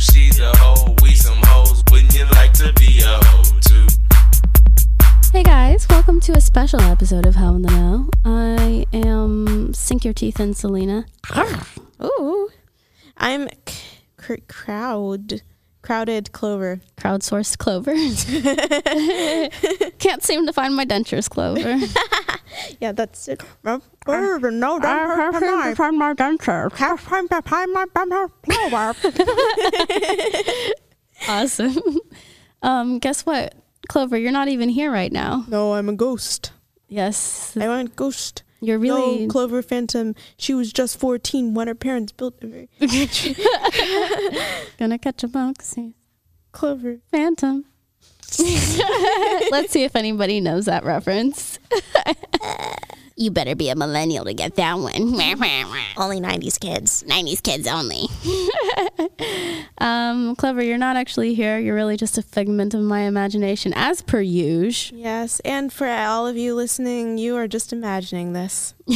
she's a hoe. We some hoes. Wouldn't you like to be a hoe too? Hey guys, welcome to a special episode of How in the Know. I am Sink Your Teeth in Selena. Ooh. I'm c- cr- crowd crowded clover. Crowdsourced Clover. Can't seem to find my dentures, Clover. Yeah, that's it. find my dentures. Can't find my dentures, Clover. Awesome. Um, guess what? Clover, you're not even here right now. No, I'm a ghost. Yes, I went ghost. You're really. No, Clover Phantom. She was just 14 when her parents built her. Gonna catch a moxie. Clover. Phantom. Let's see if anybody knows that reference. you better be a millennial to get that one. Only 90s kids. 90s kids only. um, Clover, you're not actually here. You're really just a figment of my imagination, as per usual. Yes, and for all of you listening, you are just imagining this.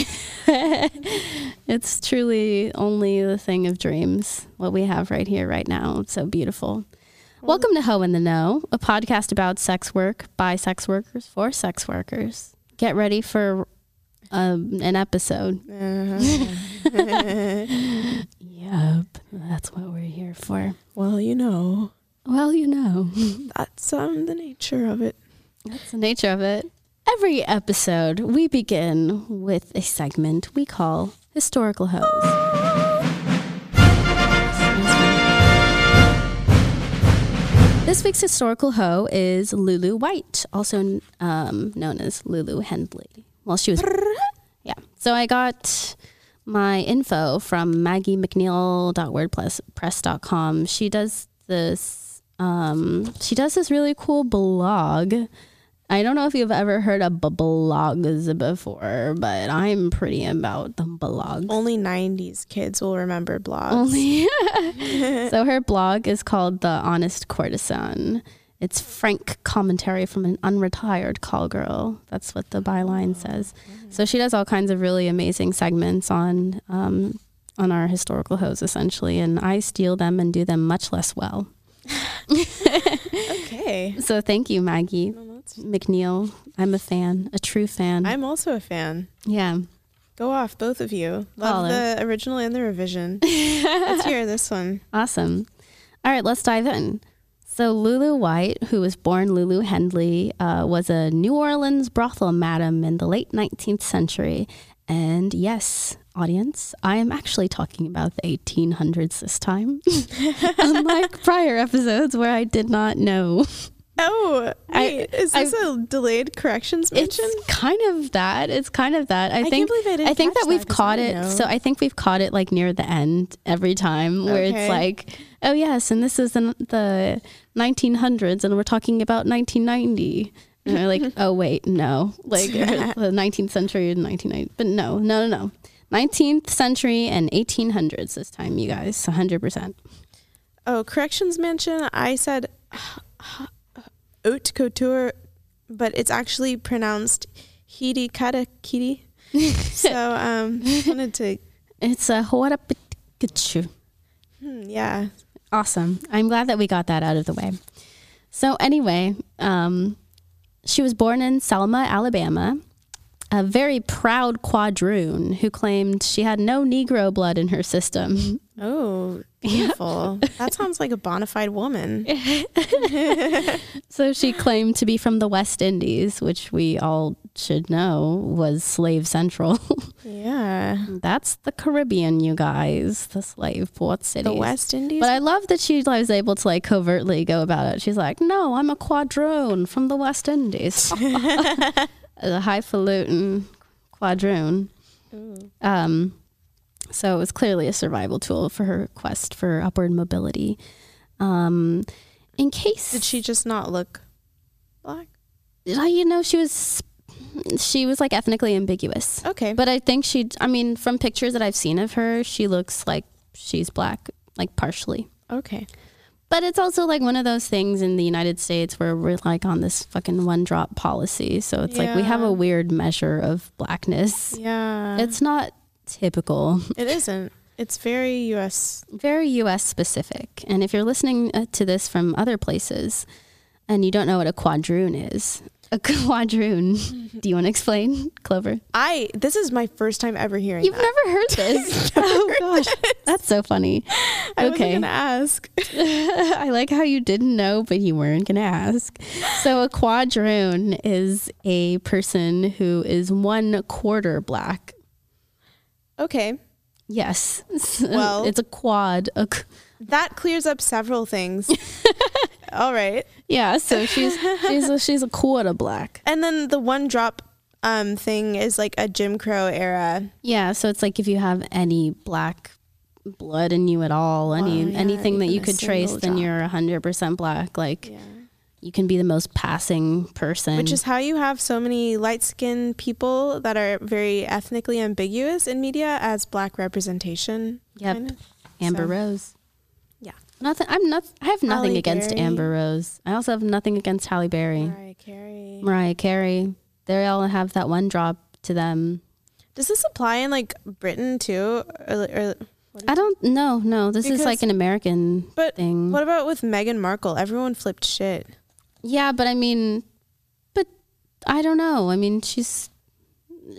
it's truly only the thing of dreams, what we have right here, right now. It's so beautiful. Welcome to Ho in the Know, a podcast about sex work by sex workers for sex workers. Get ready for um, an episode. Yep, that's what we're here for. Well, you know, Well, you know, that's um, the nature of it. that's the nature of it. Every episode, we begin with a segment we call Historical Hoes. This week's historical hoe is Lulu White, also um, known as Lulu Hendley. Well, she was, yeah. So I got my info from maggiemcneill.wordpress.com. She does this, um, she does this really cool blog. I don't know if you've ever heard of b- blogs before, but I'm pretty about the blogs. Only 90s kids will remember blogs. Only. so her blog is called The Honest Courtesan. It's frank commentary from an unretired call girl. That's what the byline says. So she does all kinds of really amazing segments on um, on our historical hoes, essentially, and I steal them and do them much less well. Okay. So thank you, Maggie McNeill. I'm a fan, a true fan. I'm also a fan. yeah. Go off, both of you. Love the original and the revision. Let's hear this one. Awesome. All right, let's dive in. So, Lulu White, who was born Lulu Hendley, uh, was a New Orleans brothel madam in the late 19th century. And yes, audience, I am actually talking about the 1800s this time, unlike prior episodes where I did not know. Oh, I- wait, is this a delayed corrections mention? It's kind of that. It's kind of that. I, can't think. I didn't think that we've that caught it. So I think we've caught it like near the end every time, where Okay. it's like, oh yes, and this is in the 1900s, and we're talking about 1990. And we're like, oh wait, no, like the 19th century and 1990. But no, no, no, no. 19th century and 1800s this time, you guys, 100%. Oh, corrections mention. I said haute couture, but it's actually pronounced hidi kata kiti. so um, wanted to. It's a Huarapichu. Hmm, yeah. Awesome. I'm glad that we got that out of the way. So, anyway, um, she was born in Selma, Alabama, a very proud quadroon who claimed she had no Negro blood in her system. Oh, beautiful. that sounds like a bona fide woman. So, she claimed to be from the West Indies, which we all should know was slave central. Yeah. That's the Caribbean, you guys, the slave port city. The West Indies. But I love that she was able to like covertly go about it. She's like, "No, I'm a quadroon from the West Indies, a highfalutin quadroon." Um, so it was clearly a survival tool for her quest for upward mobility. Um, in case Did she just not look black? uh, you know, she was she was like ethnically ambiguous. Okay. But I think she, I mean, from pictures that I've seen of her, she looks like she's black, like partially. okay. But it's also like one of those things in the United States where we're like on this fucking one drop policy. So it's like we have a weird measure of blackness. Yeah. It's not typical. it isn't. It's very U.S. very US specific. And if you're listening uh, to this from other places and you don't know what a quadroon is, a quadroon, do you want to explain, Clover? I this is my first time ever hearing. You've that. never heard this. oh gosh, that's so funny. I okay. gonna ask. I like how you didn't know, but you weren't going to ask. So, a quadroon is a person who is one quarter black. Okay, Yes. Well- it's a quad. A, qu- that clears up several things. All right, yeah. So she's she's a, she's a quarter black. and then the one drop um thing is like a Jim Crow era. Yeah. So it's like if you have any black blood in you at all, any Oh, yeah, anything that you could trace, single then you're hundred percent black. Like Yeah. you can be the most passing person. Which is how you have so many light skinned people that are very ethnically ambiguous in media as black representation. Yep. kind of. Amber So- Rose. Nothing. I'm not. I have nothing Halle against Berry. Amber Rose. I also have nothing against Halle Berry, Mariah Carey. Mariah Carey. They all have that one drop to them. Does this apply in like Britain too? Or, or, I don't. No, no. This is like an American but thing. what about with Meghan Markle? Everyone flipped shit. Yeah, but I mean, but I don't know. I mean, she's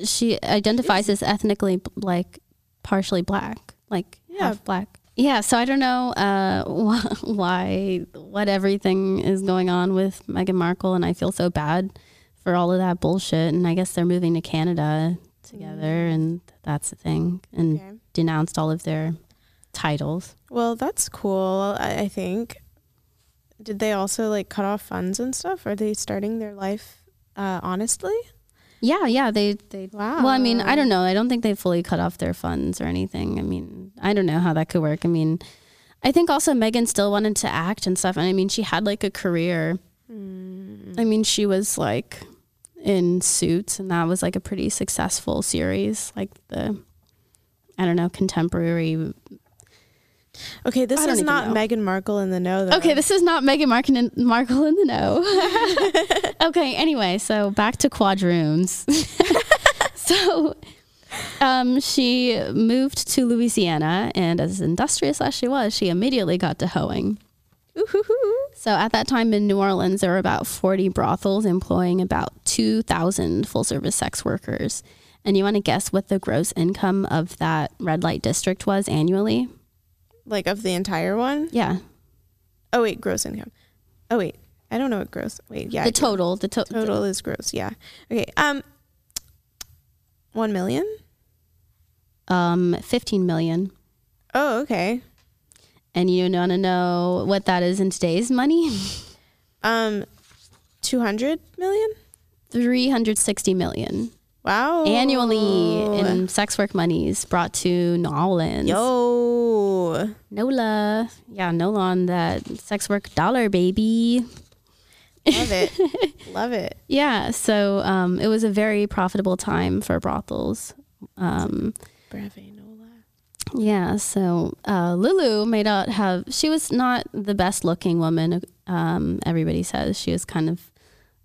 she identifies as ethnically like partially black, like Yeah. half black. Yeah, so I don't know uh, wh- why what everything is going on with Meghan Markle, and I feel so bad for all of that bullshit. And I guess they're moving to Canada together, and that's the thing, and Okay. denounced all of their titles. Well, that's cool. I, I think. Did they also like cut off funds and stuff? Are they starting their life uh, honestly? Yeah, yeah, they they Wow. Well, I mean, I don't know. I don't think they fully cut off their funds or anything. I mean, I don't know how that could work. I mean, I think also Meghan still wanted to act and stuff. And I mean, she had like a career. Mm. I mean, she was like in Suits, and that was like a pretty successful series. Like the, I don't know, contemporary. Okay, this is not know. Meghan Markle in the know. Though. Okay, this is not Meghan Markle in, Markle in the know. okay, anyway, so back to quadroons. so um, she moved to Louisiana, and as industrious as she was, she immediately got to hoeing. So at that time in New Orleans, there were about 40 brothels employing about 2,000 full service sex workers. And you want to guess what the gross income of that red light district was annually? Like of the entire one. Yeah, Oh wait, gross income. Oh wait, I don't know what gross. Wait, yeah, the total. The to- total is gross. Yeah. Okay. Um, one million. um, 15 million. Oh, okay. And you want to know what that is in today's money? Um, two hundred million. 360 million Wow. annually in sex work monies brought to New Orleans. Yo. NOLA. Yeah, NOLA on that sex work dollar, baby. Love it. Love it. Yeah, so um, it was a very profitable time for brothels. Um, Brave Nola. Yeah, so uh, Lulu may not have, she was not the best looking woman, um, everybody says. She was kind of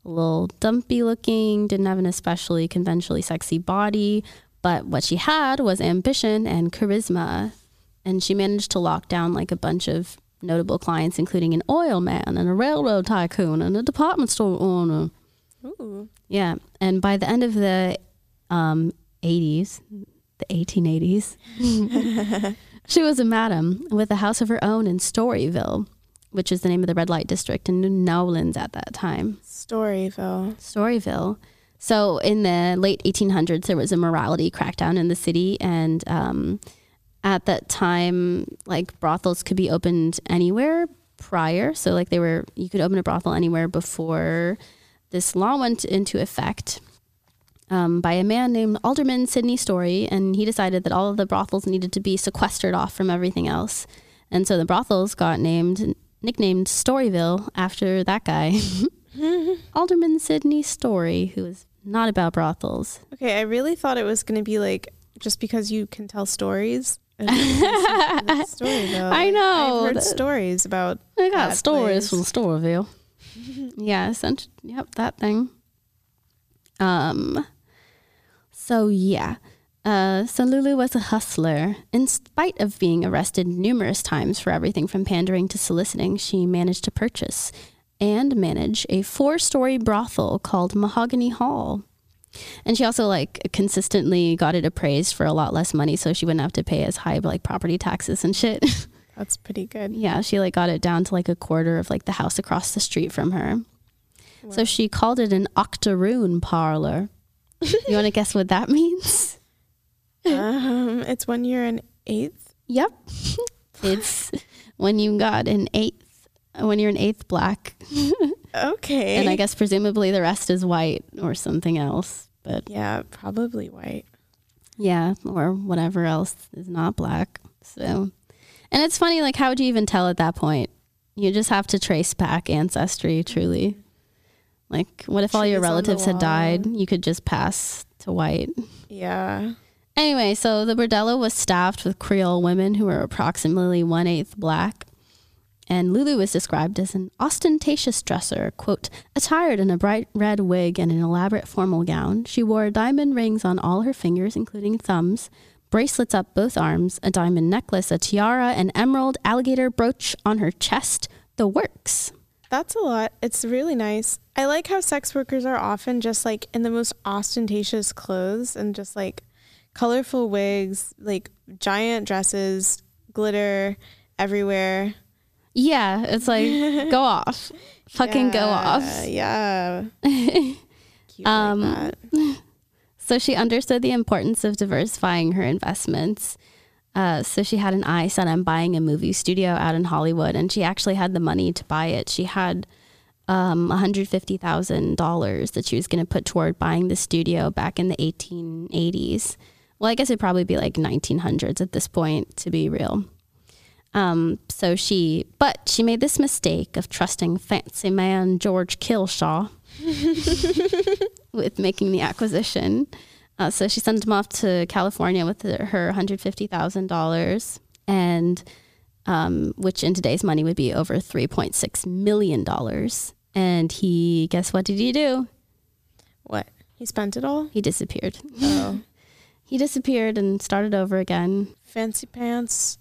a little dumpy looking, didn't have an especially conventionally sexy body, but what she had was ambition and charisma. And she managed to lock down like a bunch of notable clients, including an oil man and a railroad tycoon and a department store owner. Ooh. Yeah, and by the end of the um, 80s, the 1880s, she was a madam with a house of her own in Storyville, which is the name of the red light district in New Orleans at that time. Storyville. Storyville. So in the late 1800s, there was a morality crackdown in the city, and um, at that time, like brothels could be opened anywhere prior. So like they were, you could open a brothel anywhere before this law went into effect. Um, by a man named Alderman Sidney Story, and he decided that all of the brothels needed to be sequestered off from everything else, and so the brothels got named, nicknamed Storyville after that guy. Alderman Sidney Story, who is not about brothels. Okay, I really thought it was gonna be like just because you can tell stories. Storyville. I know, I've heard that- stories about. I got stories place. from Storyville. yeah, essentially, yep, that thing. Um, so yeah, Uh, so Lulu was a hustler. In spite of being arrested numerous times for everything from pandering to soliciting, she managed to purchase and manage a four-story brothel called Mahogany Hall. And she also like consistently got it appraised for a lot less money, so she wouldn't have to pay as high like property taxes and shit. That's pretty good. yeah, she like got it down to like a quarter of like the house across the street from her. So she called it an octoroon parlor. you want to guess what that means? Um, it's when you're an eighth. Yep. it's when you got an eighth, when you're an eighth black. Okay. And I guess presumably the rest is white or something else. But yeah, probably white. yeah, or whatever else is not black. So, and it's funny, like, how would you even tell at that point? You just have to trace back ancestry, mm-hmm. truly. Like, what if all your Trees on the relatives had died? You could just pass to white. Yeah. Anyway, so the bordello was staffed with Creole women who were approximately one eighth black. And Lulu was described as an ostentatious dresser, quote, attired in a bright red wig and an elaborate formal gown. She wore diamond rings on all her fingers, including thumbs, bracelets up both arms, a diamond necklace, a tiara, an emerald alligator brooch on her chest. The works. That's a lot. It's really nice. I like how sex workers are often just like in the most ostentatious clothes and just like colorful wigs, like giant dresses, glitter everywhere. Yeah, it's like, go off. Fucking go off. Yeah. Cute Um, like. So she understood the importance of diversifying her investments. Uh, so she had an eye set on buying a movie studio out in Hollywood, and she actually had the money to buy it. She had um, $150,000 that she was going to put toward buying the studio back in the 1880s. Well, I guess it'd probably be like 1900s at this point, to be real. Um, so she, but she made this mistake of trusting fancy man George Killshaw with making the acquisition. Uh, so she sent him off to California with her her $150,000, and um, which in today's money would be over $3.6 million. And he, guess what did he do? What? He spent it all? He disappeared. Oh. He disappeared and started over again. Fancy pants.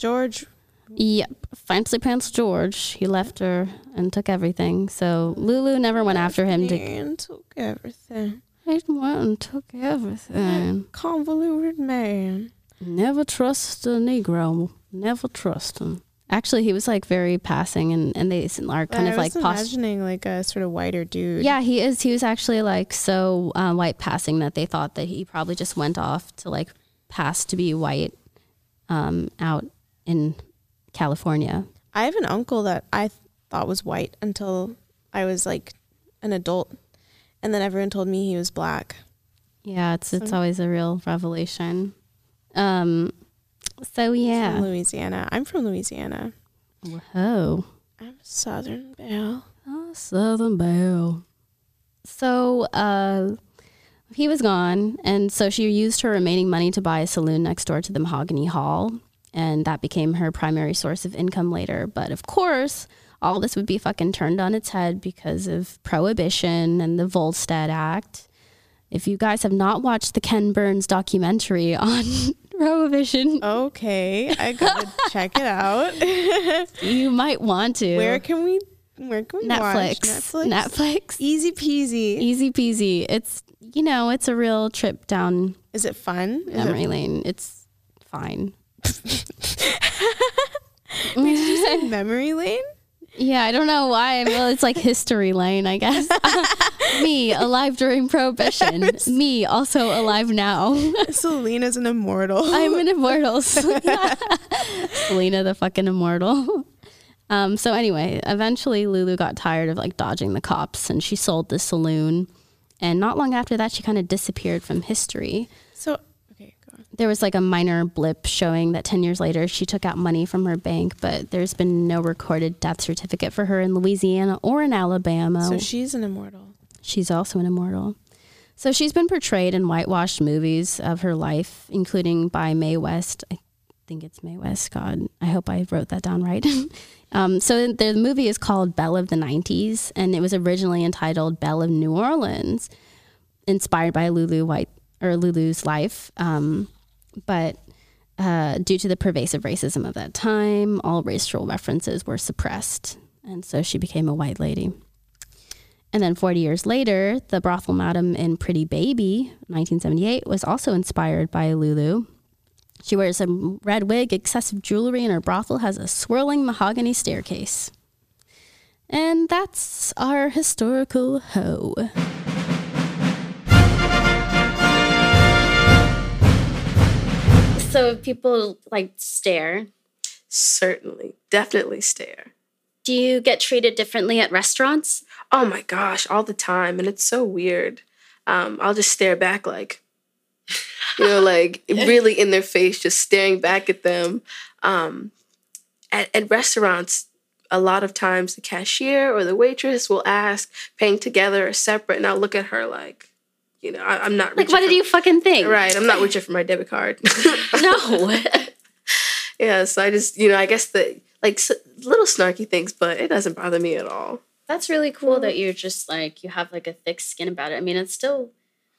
George. Yep, Fancy Pants George. He left her and took everything. So Lulu never went after him to. And took everything. He went and took everything. That Convoluted man. Never trust a Negro. Never trust him. Actually, he was like very passing, and and they are kind I of like post. imagining like a sort of whiter dude. Yeah, he is. He was actually like so uh, white passing that they thought that he probably just went off to like pass to be white um, out in California. I have an uncle that I th- thought was white until I was like an adult, and then everyone told me he was black. Yeah, it's it's So- always a real revelation. Um, so yeah. from Louisiana. I'm from Louisiana. Whoa. I'm Southern belle. Oh, Southern Belle. So uh, he was gone, and so she used her remaining money to buy a saloon next door to the Mahogany Hall, and that became her primary source of income later. But of course, all this would be fucking turned on its head because of prohibition and the Volstead Act. If you guys have not watched the Ken Burns documentary on prohibition, Okay, I gotta check it out. you might want to. Where can we? Where can we Netflix. watch Netflix? Netflix. Easy peasy. Easy peasy. It's you know, it's a real trip down Is it fun? Is memory it, lane. It's fine. Did you say memory lane? Yeah, I don't know why. Well, it's like history lane, I guess. Me, alive during Prohibition. Me, also alive now. Selena's an immortal. I'm an immortal. Selena, the fucking immortal. Um, so anyway, eventually Lulu got tired of like dodging the cops and she sold the saloon. And not long after that, she kind of disappeared from history. so okay, go on. There was like a minor blip showing that 10 years later she took out money from her bank, but there's been no recorded death certificate for her in Louisiana or in Alabama. So she's an immortal. she's also an immortal. So she's been portrayed in whitewashed movies of her life, including by Mae West. I think it's Mae West. God, I hope I wrote that down right. um, so the movie is called Belle of the 90s, and it was originally entitled Belle of New Orleans, inspired by Lulu White or Lulu's life. Um, but uh, due to the pervasive racism of that time, all racial references were suppressed. And so she became a white lady. And then 40 years later, the brothel madam in Pretty Baby, 1978, was also inspired by Lulu. She wears a red wig, excessive jewelry, and her brothel has a swirling mahogany staircase. And that's our historical hoe. So people like stare. Certainly, definitely stare. Do you get treated differently at restaurants? Oh my gosh, all the time, and it's so weird. Um, I'll just stare back, like, you know, like really in their face, just staring back at them. Um, at, at restaurants, a lot of times the cashier or the waitress will ask, paying together or separate, and I'll look at her like, you know, I, am not Like, reaching what did you fucking think? Right, I'm not reaching for my debit card. No. yeah, so I just, you know, I guess the like s- little snarky things, but it doesn't bother me at all. That's really cool that you're just like you have like a thick skin about it. I mean, it's still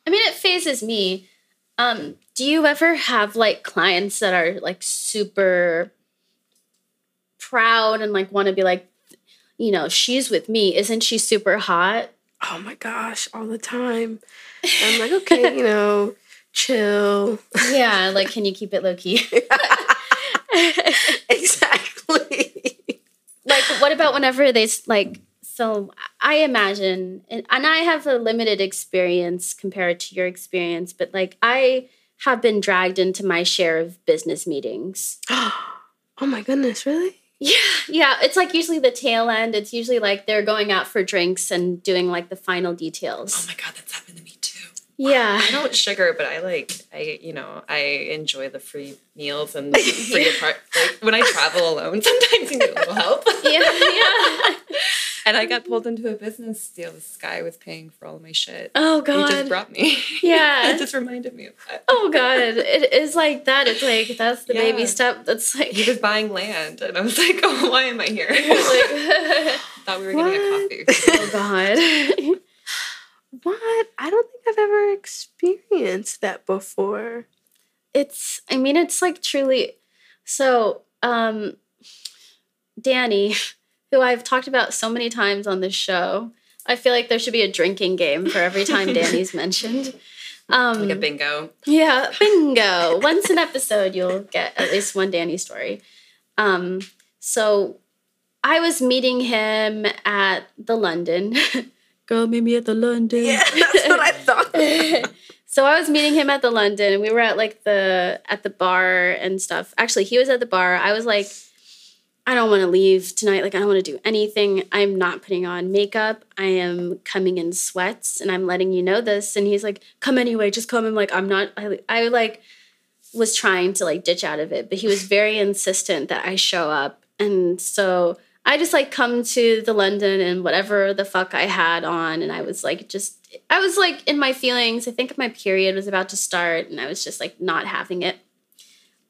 I mean, it phases me. Um, do you ever have like clients that are like super proud and like want to be like you know, she's with me. Isn't she super hot? Oh my gosh, all the time. I'm like, okay, you know, chill. Yeah, like can you keep it low key? exactly. like what about whenever they like so i imagine and, and i have a limited experience compared to your experience but like i have been dragged into my share of business meetings oh my goodness, really? yeah yeah it's like usually the tail end it's usually like they're going out for drinks and doing like the final details. Oh my god, that's happened to me. Yeah I don't sugar, but I like I you know I enjoy the free meals and the free apart. Like when I travel alone, sometimes you need a little help. yeah yeah And I got pulled into a business deal. This guy was paying for all of my shit. oh god. He just brought me. Yeah. it just reminded me of that. oh god it is like that it's like that's the baby step that's like He was buying land, and I was like, "Oh, why am I here?" like Thought we were getting a What? coffee. oh god What? I don't think I've ever experienced that before. it's i mean it's like truly so um danny who i've talked about so many times on this show i feel like there should be a drinking game for every time danny's mentioned um Like a bingo. yeah bingo once an episode you'll get at least one danny story um so i was meeting him at the london girl meet me at the london Yeah, that's what I thought. so I was meeting him at the London and we were at like the at the bar and stuff. Actually, he was at the bar. I was like I don't want to leave tonight. Like I don't want to do anything. I'm not putting on makeup. I am coming in sweats and I'm letting you know this and he's like come anyway, just come. I'm like I'm not I I like was trying to like ditch out of it, but he was very insistent that I show up. And so I just like come to the London and whatever the fuck I had on, and I was like just I was like in my feelings. I think my period was about to start, and I was just like not having it.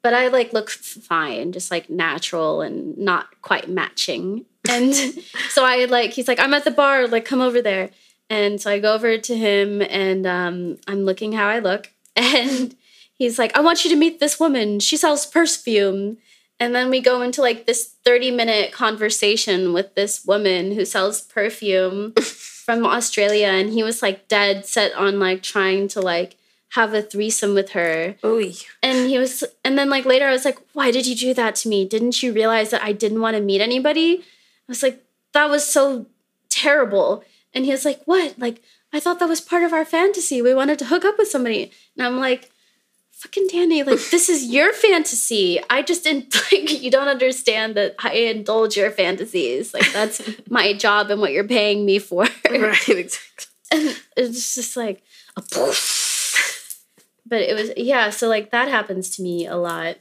But I like look fine, just like natural and not quite matching. And so I like he's like I'm at the bar, like come over there. And so I go over to him, and um, I'm looking how I look, and he's like, I want you to meet this woman. She sells perfume. And then we go into like this 30 minute conversation with this woman who sells perfume from Australia. And he was like dead set on like trying to like have a threesome with her. Ooh. And he was, and then like later I was like, why did you do that to me? Didn't you realize that I didn't want to meet anybody? I was like, that was so terrible. And he was like, what? Like, I thought that was part of our fantasy. We wanted to hook up with somebody. And I'm like, fucking Danny, like this is your fantasy. I just didn't like you don't understand that I indulge your fantasies. Like that's my job and what you're paying me for. Right, exactly. and it's just like a poof. But it was yeah, so like that happens to me a lot.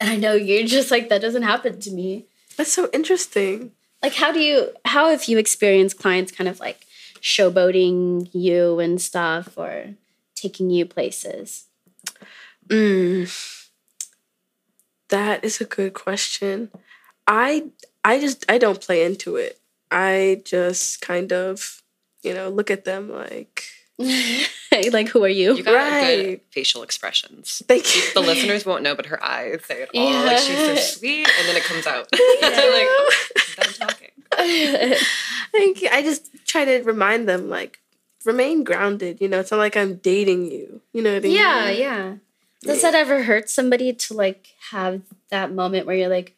And I know you're just like that doesn't happen to me. That's so interesting. Like how do you how have you experienced clients kind of like showboating you and stuff or taking you places? Mm. That is a good question. I I just I don't play into it. I just kind of, you know, look at them like like, who are you? You got good Right. facial expressions. Thank you. The listeners won't know, but her eyes say it all. Yeah. Like she's so sweet, and then it comes out. like, oh, I'm done talking. Thank you. I just try to remind them, like, remain grounded. You know, it's not like I'm dating you. You know what I mean? yeah, yeah. Does that ever hurt somebody to like have that moment where you're like,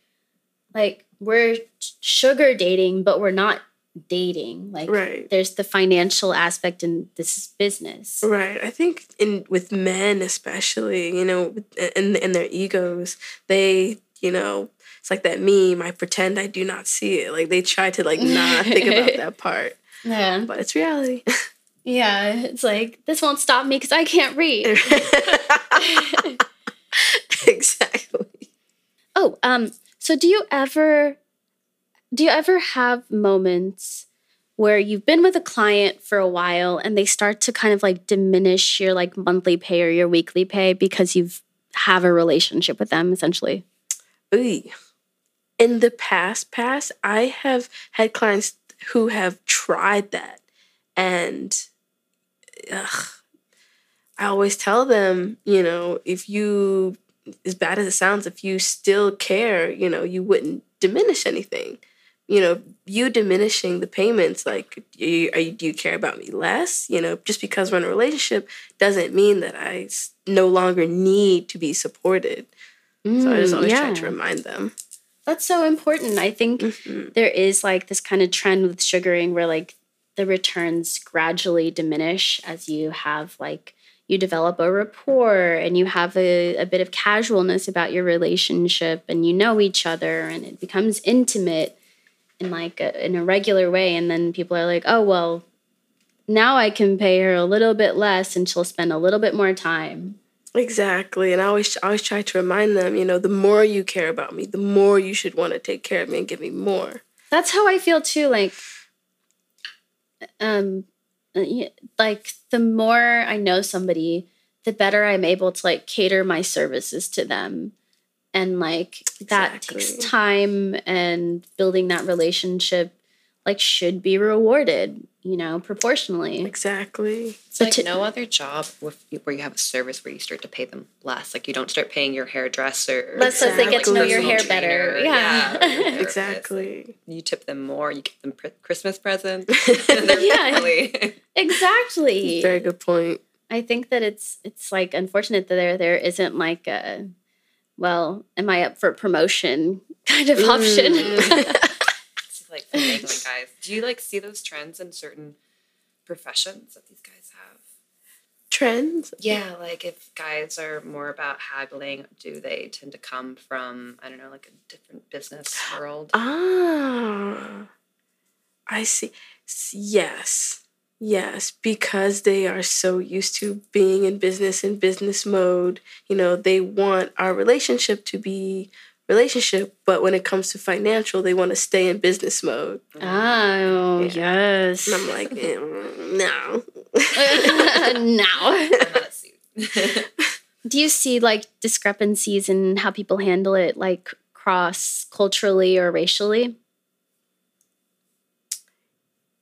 like we're sugar dating, but we're not dating. Like, Right. there's the financial aspect, and this is business. Right. I think in with men especially, you know, and in their egos, they, you know, it's like that meme. I pretend I do not see it. Like they try to like not think about that part, Yeah, but it's reality. yeah. It's like this won't stop me because I can't read. exactly. Oh, um, so do you ever do you ever have moments where you've been with a client for a while and they start to kind of like diminish your like monthly pay or your weekly pay because you've have a relationship with them essentially? Ooh. In the past, past, I have had clients who have tried that, and ugh, I always tell them, you know, if you, as bad as it sounds, if you still care, you know, you wouldn't diminish anything. You know, you diminishing the payments, like, you, are you, do you care about me less? You know, just because we're in a relationship doesn't mean that I no longer need to be supported. So I just Mm, always yeah. try to remind them. That's so important. I think Mhm. there is like this kind of trend with sugaring where like the returns gradually diminish as you have like you develop a rapport and you have a, a bit of casualness about your relationship and you know each other and it becomes intimate in like a, in a regular way and then people are like oh well now i can pay her a little bit less and she'll spend a little bit more time Exactly. And I always I always try to remind them, you know, the more you care about me, the more you should want to take care of me and give me more. that's how I feel too. Like, um, uh, like the more I know somebody, the better I'm able to like cater my services to them, and like that takes time and building that relationship, like should be rewarded, you know, proportionally. Exactly. It's But like to- no other job with, where you have a service where you start to pay them less. Like you don't start paying your hairdresser. Let's say they or, get to know your personal hair better. trainer. Yeah. or your therapist. Exactly. You tip them more. You give them pr- Christmas presents. Yeah. family. Exactly. Very good point. I think that it's it's like unfortunate that there there isn't like a well, am I up for promotion kind of mm. option? It's like finagling guys. Do you like see those trends in certain professions that these guys have? Trends? Yeah, like if guys are more about haggling, do they tend to come from I don't know, like a different business world? Ah. I see. Yes. Yes, because they are so used to being in business in business mode, you know, they want our relationship to be relationship, but when it comes to financial, they want to stay in business mode. oh yes. And I'm like, mm, no. now. I'm not a suit. Do you see like discrepancies in how people handle it like cross culturally or racially?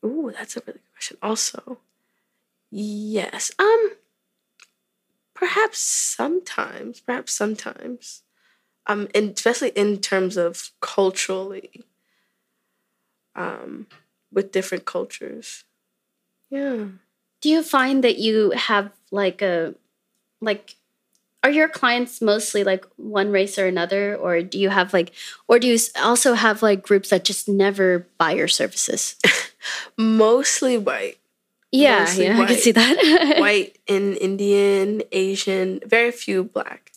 Ooh, that's a really good question. Also, yes. Um, perhaps sometimes, perhaps sometimes, um, and especially in terms of culturally, um, with different cultures. Yeah. Do you find that you have like a like are your clients mostly like one race or another or do you have like or do you also have like groups that just never buy your services? Mostly white, Yeah, Mostly yeah, I can see that. white and Indian, Asian, very few black.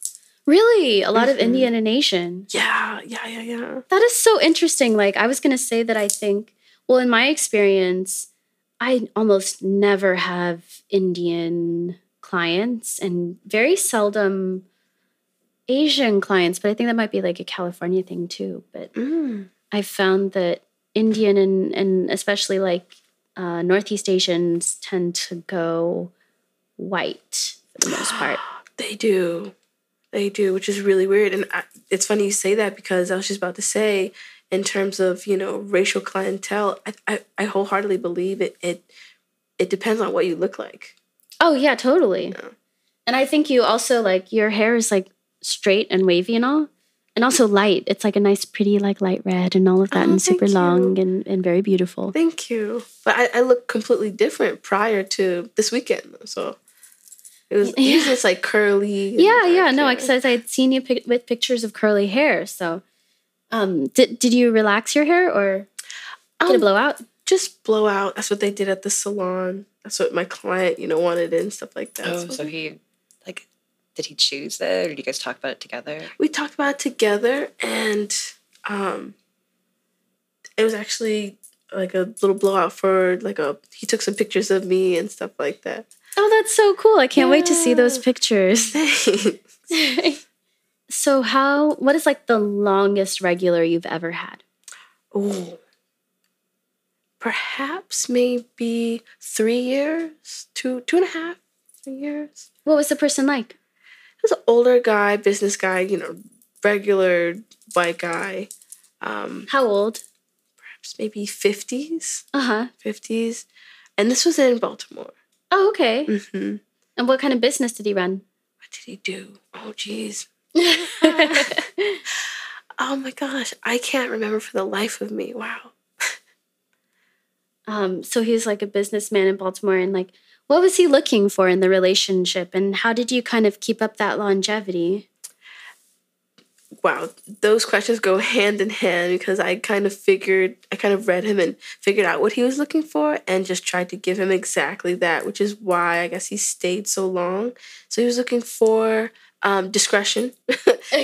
Really? A lot of Mhm. Indian and Asian. Yeah, yeah, yeah, yeah. That is so interesting. Like I was going to say that I think well in my experience I almost never have Indian clients and very seldom Asian clients, but I think that might be like a California thing too. But Mm. I've found that Indian and, and especially like uh, Northeast Asians tend to go white for the most part. They do. They do, which is really weird. And I, it's funny you say that because I was just about to say, in terms of you know racial clientele, I I, I wholeheartedly believe it. It it depends on what you look like. Oh yeah, totally. Yeah. And I think you also like your hair is like straight and wavy and all. And also light. It's like a nice pretty like light red and all of that Oh, and super long and, and very beautiful. Thank you. But I, I look completely different prior to this weekend. So it was Yeah. usually it's like curly. Yeah, yeah, dark no, hair. because I'd seen you pic- with pictures of curly hair. So, um, did did you relax your hair or get a Um, blowout? just blow out. That's what they did at the salon. That's what my client, you know, wanted and stuff like that. Oh, So so he like did he choose that or did you guys talk about it together? we talked about it together and um it was actually like a little blowout for like a he took some pictures of me and stuff like that. Oh, that's so cool! I can't wait to see those pictures. so, how? What is like the longest regular you've ever had? oh. Perhaps maybe three years, two two and a half, three years. What was the person like? He was an older guy, business guy, you know, regular white guy. Um, How old? perhaps maybe fifties, Uh huh. fifties, and this was in Baltimore. Oh, okay. hmm And what kind of business did he run? What did he do? Oh, jeez. Oh my gosh, I can't remember for the life of me. Wow. um, so he was like a businessman in Baltimore, and like, what was he looking for in the relationship, and how did you kind of keep up that longevity? Wow, those questions go hand in hand because I kind of figured, I kind of read him and figured out what he was looking for and just tried to give him exactly that, which is why I guess he stayed so long. So he was looking for um, discretion,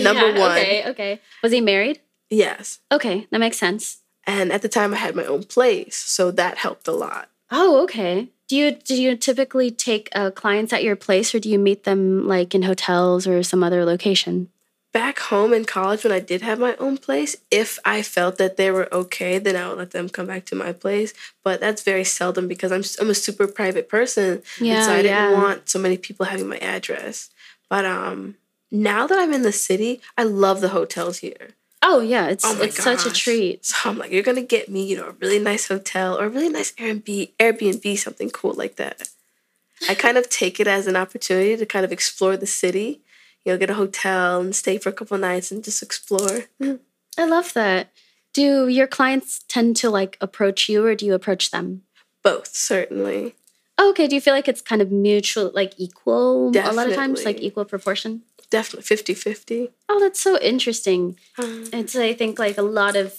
number Yeah, one. Okay, okay. Was he married? Yes. Okay, that makes sense. And at the time, I had my own place, so that helped a lot. Oh, okay. Do you do you typically take uh, clients at your place, or do you meet them like in hotels or some other location? Back home in college when I did have my own place, if I felt that they were okay, then I would let them come back to my place. But that's very seldom because I'm I'm a super private person, and so I didn't want so many people having my address. But um, now that I'm in the city, I love the hotels here. Oh yeah, it's Oh it's such a treat. So I'm like, you're gonna get me, you know, a really nice hotel or a really nice Airbnb, Airbnb, something cool like that. I kind of take it as an opportunity to kind of explore the city. You know, get a hotel and stay for a couple nights and just explore. Mm-hmm. I love that. Do your clients tend to like approach you, or do you approach them? Both, certainly. Oh, okay. Do you feel like it's kind of mutual, like equal a lot of times, like equal proportion? Definitely 50 50. Oh, that's so interesting. Um. It's I think like a lot of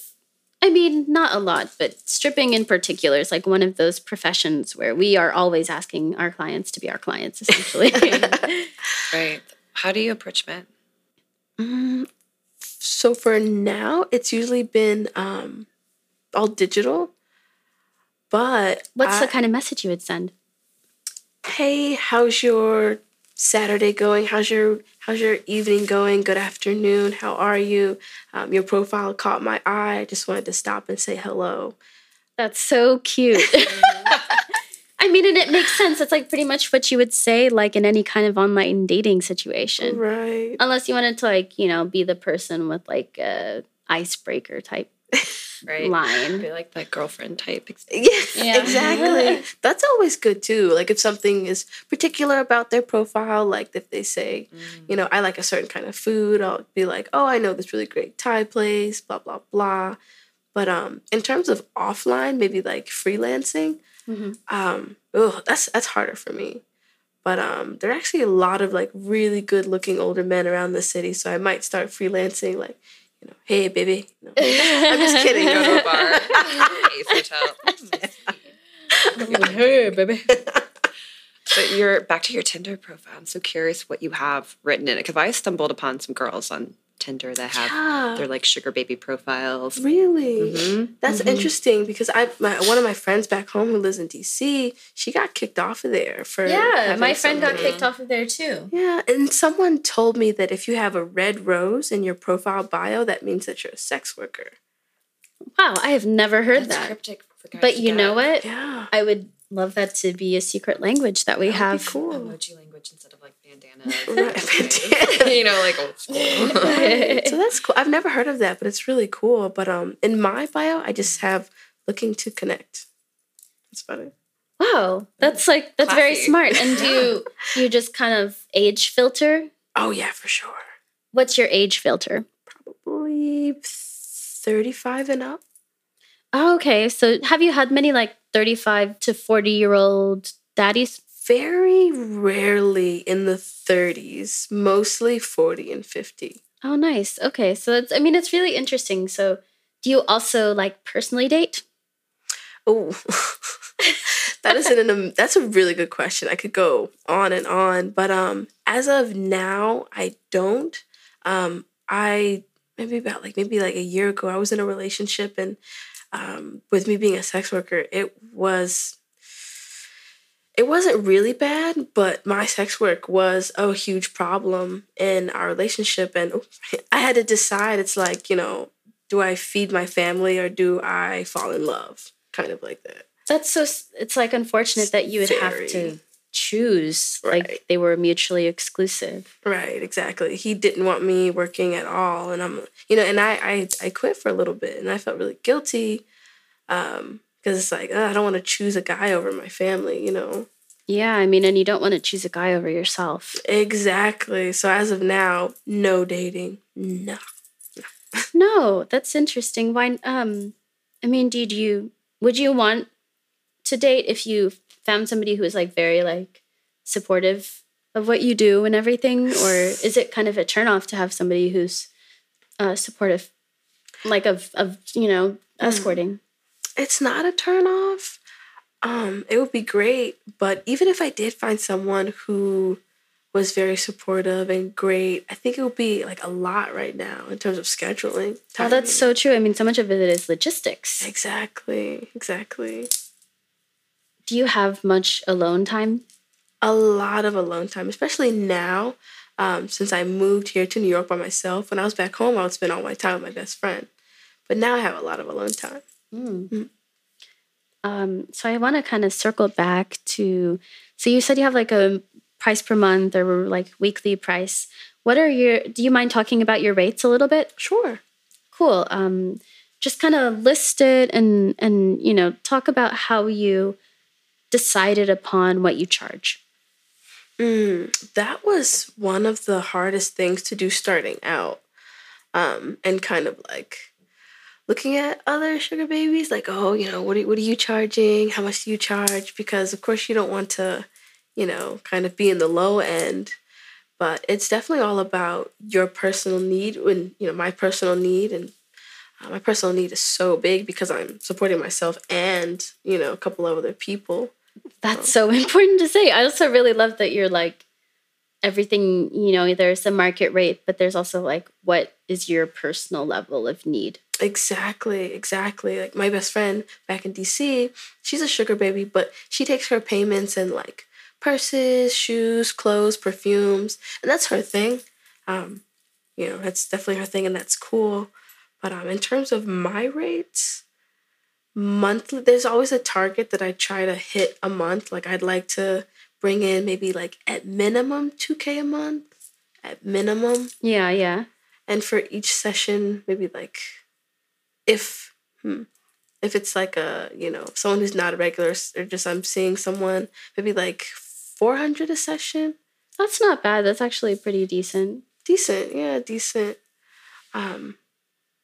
I mean, not a lot, but stripping in particular is like one of those professions where we are always asking our clients to be our clients, essentially. Right. How do you approach men? So for now, it's usually been um, all digital. But What's I- the kind of message you would send? hey, how's your Saturday going? How's your how's your evening going? Good afternoon. How are you? Um, your profile caught my eye. I just wanted to stop and say hello. That's so cute. I mean, and it makes sense. It's like pretty much what you would say, like in any kind of online dating situation, Right. unless you wanted to, like, you know, be the person with like a icebreaker type Right. line. Be like that girlfriend type. Yes, Yeah. exactly. That's always good too. Like if something is particular about their profile, like if they say, you know, I like a certain kind of food, I'll be like, oh, I know this really great Thai place, blah blah blah. But um, in terms of offline, maybe like freelancing, Mhm. um, ugh, that's that's harder for me. But um, there are actually a lot of like really good looking older men around the city, so I might start freelancing, like, you know, hey baby. No, I'm just kidding. Go to a girl. bar. Ace Hotel. hey, baby. So you're back to your Tinder profile. I'm so curious what you have written in it because I stumbled upon some girls on Tinder that have Yeah. their like sugar baby profiles. Really? Mhm. That's interesting because I my one of my friends back home who lives in DC, she got kicked off of there for Yeah, my friend got kicked off of there too. Yeah, and someone told me that if you have a red rose in your profile bio, that means that you're a sex worker. Wow, I have never heard That's that. cryptic for guys But to you know what? Yeah. I would love that to be a secret language that we That'd be have. cool. Emoji language instead of like bandana. You know, like old school. so that's cool. I've never heard of that, but it's really cool. But um, in my bio, I just have looking to connect. That's funny. Wow, that's like that's very smart. And do you you just kind of age filter? Oh yeah, for sure. What's your age filter? Probably thirty-five and up. Oh, okay, so have you had many like thirty-five to forty-year-old daddies? Very rarely in the thirties. Mostly forty and fifty. Oh, nice. Okay, so it's I mean it's really interesting. So, do you also like personally date? Oh, that is an um, that's a really good question. I could go on and on, but um, as of now, I don't. Um, I maybe about like maybe like a year ago, I was in a relationship, and um, with me being a sex worker, it was it wasn't really bad, but my sex work was a huge problem in our relationship, and I had to decide. It's like you know, do I feed my family or do I fall in love? Kind of like that. That's so. It's like unfortunate that you would have to choose. Right. Like they were mutually exclusive. Right, exactly. He didn't want me working at all, and I'm, you know, and I, I, I quit for a little bit, and I felt really guilty, um, because it's like "Ugh, I don't want to choose a guy over my family, you know. Yeah, I mean, and you don't want to choose a guy over yourself. Exactly. So as of now, no dating, no. No, that's interesting. Why? Um, I mean, did you? Would you want to date if you found somebody who is like very like supportive of what you do and everything, or is it kind of a turnoff to have somebody who's uh, supportive, like of of you know escorting? It's not a turn off. Um, it would be great, but even if I did find someone who was very supportive and great, I think it would be like a lot right now in terms of scheduling. Oh, that's so true. I mean, so much of it is logistics. Exactly, exactly. Do you have much alone time? A lot of alone time, especially now, um, since I moved here to New York by myself. When I was back home, I would spend all my time with my best friend. But now I have a lot of alone time. Um, so I want to kind of circle back to. So you said you have like a price per month or like weekly price. What are your? Do you mind talking about your rates a little bit? Sure. Cool. Um, just kind of list it and and you know talk about how you decided upon what you charge. Mm, that was one of the hardest things to do starting out. Um, and kind of like looking at other sugar babies, like, oh, you know, what are, what are you charging? How much do you charge? Because, of course, you don't want to, you know, kind of be in the low end. But it's definitely all about your personal need and, you know, my personal need. And uh, my personal need is so big because I'm supporting myself and, you know, a couple of other people. That's so important to say. I also really love that you're like everything, you know, there's a market rate, but there's also like what is your personal level of need. Exactly, exactly. Like my best friend back in DC, she's a sugar baby, but she takes her payments in like purses, shoes, clothes, perfumes, and that's her thing. Um, you know, that's definitely her thing, and that's cool. But um, in terms of my rates, monthly, there's always a target that I try to hit a month. Like I'd like to bring in maybe like at minimum two k a month, at minimum Yeah, yeah. and for each session maybe like if hmm, if it's like a you know someone who's not a regular or just i'm seeing someone maybe like 400 a session That's not bad. That's actually pretty decent. decent yeah decent um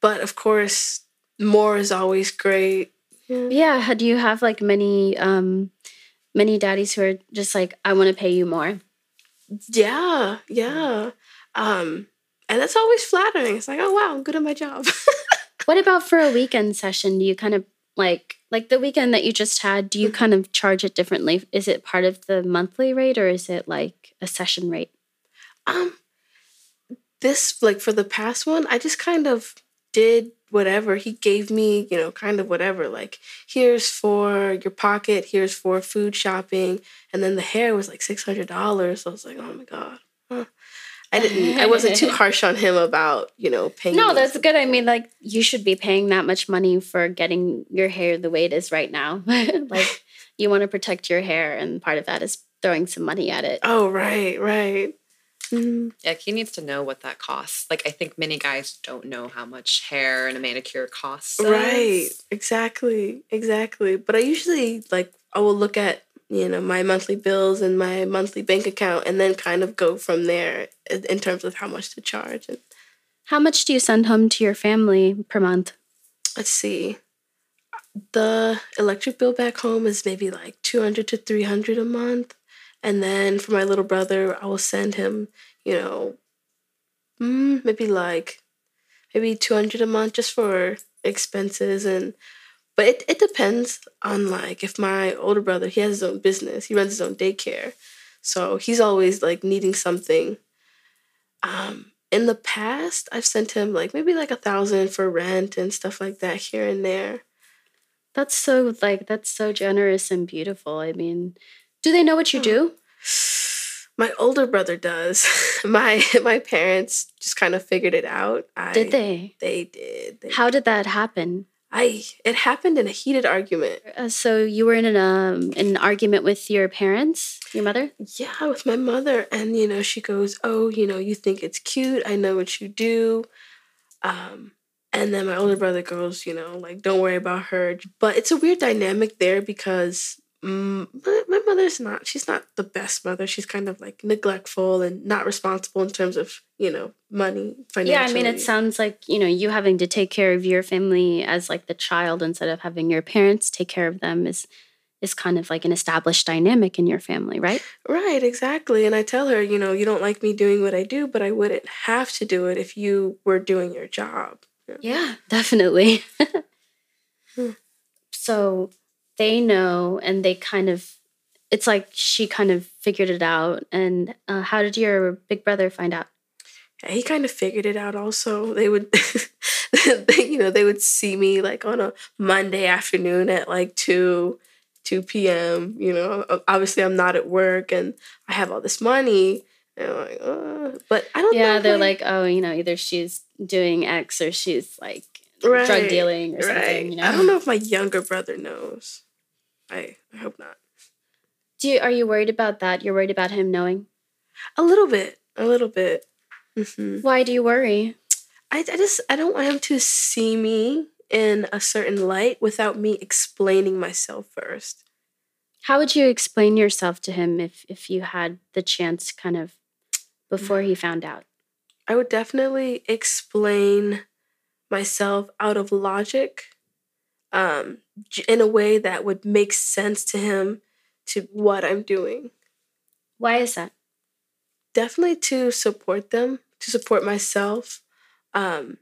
but of course more is always great yeah. Yeah. Do you have like many um many daddies who are just like, I want to pay you more? yeah yeah um and that's always flattering it's like oh wow i'm good at my job What about for a weekend session? Do you kind of like like the weekend that you just had, do you kind of charge it differently? Is it part of the monthly rate or is it like a session rate? um this like for the past one i just kind of did whatever he gave me you know kind of whatever like here's for your pocket here's for food shopping and then the hair was like $600 so i was like oh my god. I didn't i wasn't too harsh on him about you know paying No, me. that's good. I mean, like you should be paying that much money for getting your hair the way it is right now. like you want to protect your hair, and part of that is throwing some money at it. oh right right Mhm. Yeah, he needs to know what that costs. Like, I think many guys don't know how much hair and a manicure costs. Right, exactly, exactly. But I usually like I will look at you know, my monthly bills and my monthly bank account, and then kind of go from there in terms of how much to charge. And How much do you send home to your family per month? let's see, the electric bill back home is maybe like two hundred to three hundred a month, and then for my little brother, I will send him, you know, mm, maybe like maybe two hundred a month just for expenses and. But it, it depends on like if my older brother he has his own business he runs his own daycare so he's always like needing something um in the past i've sent him like maybe like a thousand for rent and stuff like that here and there That's so like that's so generous and beautiful. I mean, do they know what you do? my older brother does my my parents just kind of figured it out I, Did they? they did they, How did that happen? I it happened in a heated argument. Uh, so you were in an um in an argument with your parents, your mother? yeah with my mother. And you know she goes oh you know you think it's cute. I know what you do. Um and then my older brother goes you know like don't worry about her. But it's a weird dynamic there because mm, my, my mother's not she's not the best mother she's kind of like neglectful and not responsible in terms of you know money financially Yeah, I mean, it sounds like you know you having to take care of your family as like the child instead of having your parents take care of them is is kind of like an established dynamic in your family, right? Right, exactly. And I tell her, you know, you don't like me doing what I do, but I wouldn't have to do it if you were doing your job. Yeah, definitely. Hmm. so they know, and they kind of. It's like she kind of figured it out. And uh, how did your big brother find out? Yeah, he kind of figured it out also. They would they, you know, they would see me like on a Monday afternoon at like 2 2 p.m. You know, obviously I'm not at work and I have all this money. And like, uh, but I don't know. Yeah, they're my- like, oh, you know, either she's doing X or she's like drug dealing or something. right. You know, I don't know if my younger brother knows. I I hope not. Do you, are you worried about that? You're worried about him knowing. A little bit, a little bit. hmm Why do you worry? I, I just I don't want him to see me in a certain light without me explaining myself first. How would you explain yourself to him if if you had the chance, kind of before he found out? I would definitely explain myself out of logic, um, in a way that would make sense to him to what I'm doing. Why is that? Definitely to support them, to support myself. Um,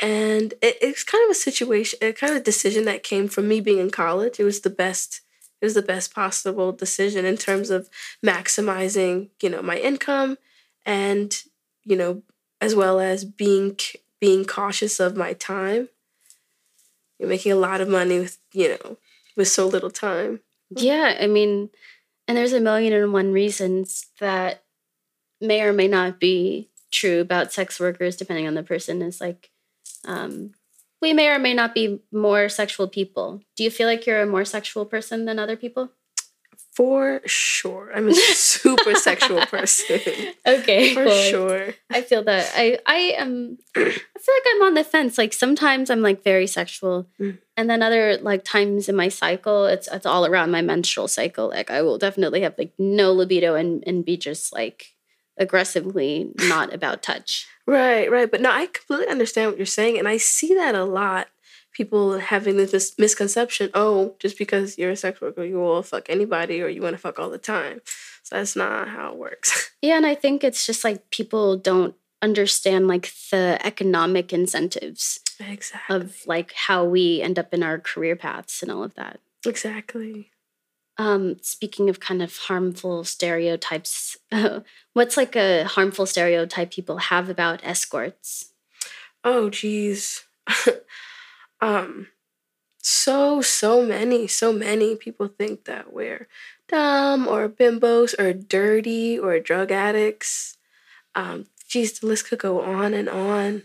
and it, it's kind of a situation, a kind of a decision that came from me being in college. It was the best. It was the best possible decision in terms of maximizing, you know, my income, and you know, as well as being being cautious of my time. You're making a lot of money with, you know, with so little time. Yeah, I mean, and there's a million and one reasons that may or may not be true about sex workers, depending on the person. Is like, um, we may or may not be more sexual people. Do you feel like you're a more sexual person than other people? For sure, I'm a super sexual person. Okay, For cool. sure. I feel that I I am I feel like I'm on the fence. Like sometimes I'm like very sexual, Mm. and then other like times in my cycle, it's it's all around my menstrual cycle. Like I will definitely have like no libido and and be just like aggressively not about touch. Right, right. But no, I completely understand what you're saying. And I see that a lot. People having this mis- misconception oh, just because you're a sex worker, you will fuck anybody or you want to fuck all the time. So that's not how it works. Yeah, and I think it's just like people don't understand like the economic incentives exactly. of like how we end up in our career paths and all of that. exactly. Um, speaking of kind of harmful stereotypes, what's like a harmful stereotype people have about escorts? Oh, geez. um, so, so many, so many people think that we're dumb or bimbos or dirty or drug addicts. Um, geez, the list could go on and on.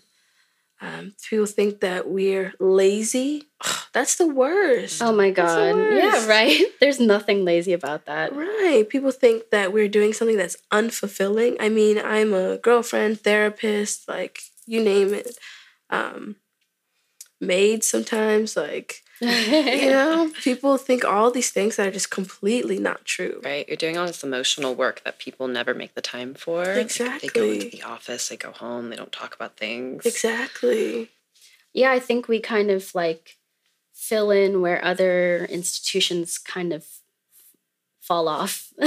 Um, people think that we're lazy. That's the worst. Oh my god. Yeah, right? There's nothing lazy about that. Right. People think that we're doing something that's unfulfilling. I mean, I'm a girlfriend, therapist, like you name it. Um, maid sometimes, like You know, people think all these things that are just completely not true. Right, you're doing all this emotional work that people never make the time for. Like, they go into the office, they go home, they don't talk about things. Exactly. yeah, I think we kind of like fill in where other institutions kind of fall off.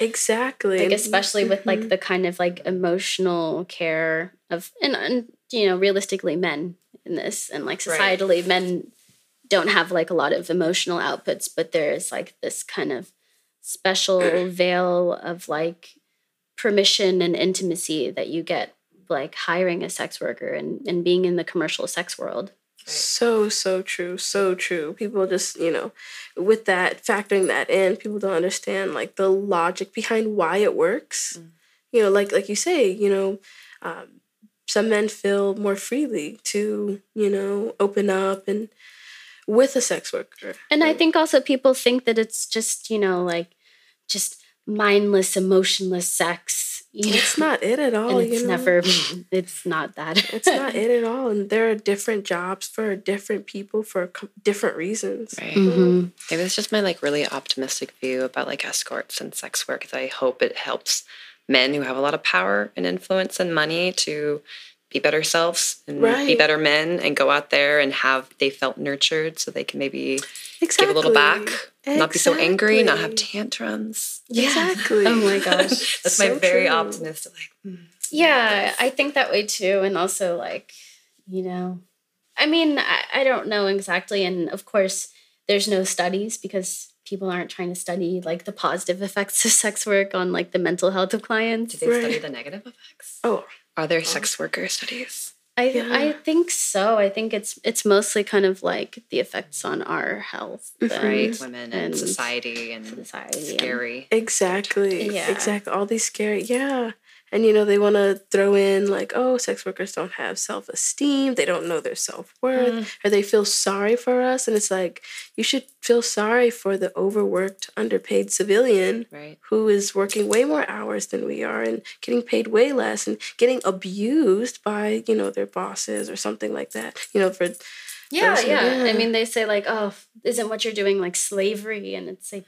Exactly. like And- especially with like mm-hmm. the kind of like emotional care of and, and you know realistically men in this and like Right. societally men don't have like a lot of emotional outputs but there's like this kind of special veil of like permission and intimacy that you get like hiring a sex worker and, and being in the commercial sex world So, so true. So true. People just, you know, with that, factoring that in, people don't understand like the logic behind why it works. You know, like like you say, you know, um, some men feel more freely to, you know, open up and with a sex worker. And I think also people think that it's just, you know, like just mindless, emotionless sex. You know? It's not it at all. and it's you know? never, it's not that. It's not it at all. And there are different jobs for different people for different reasons. Right. Mhm. Maybe it's just my like really optimistic view about like escorts and sex work. That I hope it helps men who have a lot of power and influence and money to be better selves and be better men and go out there and have they felt nurtured so they can maybe Exactly. give a little back, not be so angry, not have Exactly. tantrums. Exactly. Oh my gosh. That's my very true. optimistic like mm. Yeah, I think that way too. And also, like, you know, I mean, I, I don't know exactly. And of course, there's no studies because people aren't trying to study like the positive effects of sex work on like the mental health of clients. Do they study the negative effects? Oh, Are there oh. sex worker studies? I Yeah. I think so. I think it's it's mostly kind of like the effects on our health, mhm. Right, women and, and society and society and- scary. Exactly. Yeah. Exactly. All these scary. Yeah. And you know they want to throw in like, oh, sex workers don't have self esteem. They don't know their self worth, Mm. or they feel sorry for us. And it's like you should feel sorry for the overworked, underpaid civilian Right. who is working way more hours than we are and getting paid way less and getting abused by you know their bosses or something like that. You know for Yeah, are- yeah. I mean, they say like, "Oh, isn't what you're doing like slavery?" And it's like,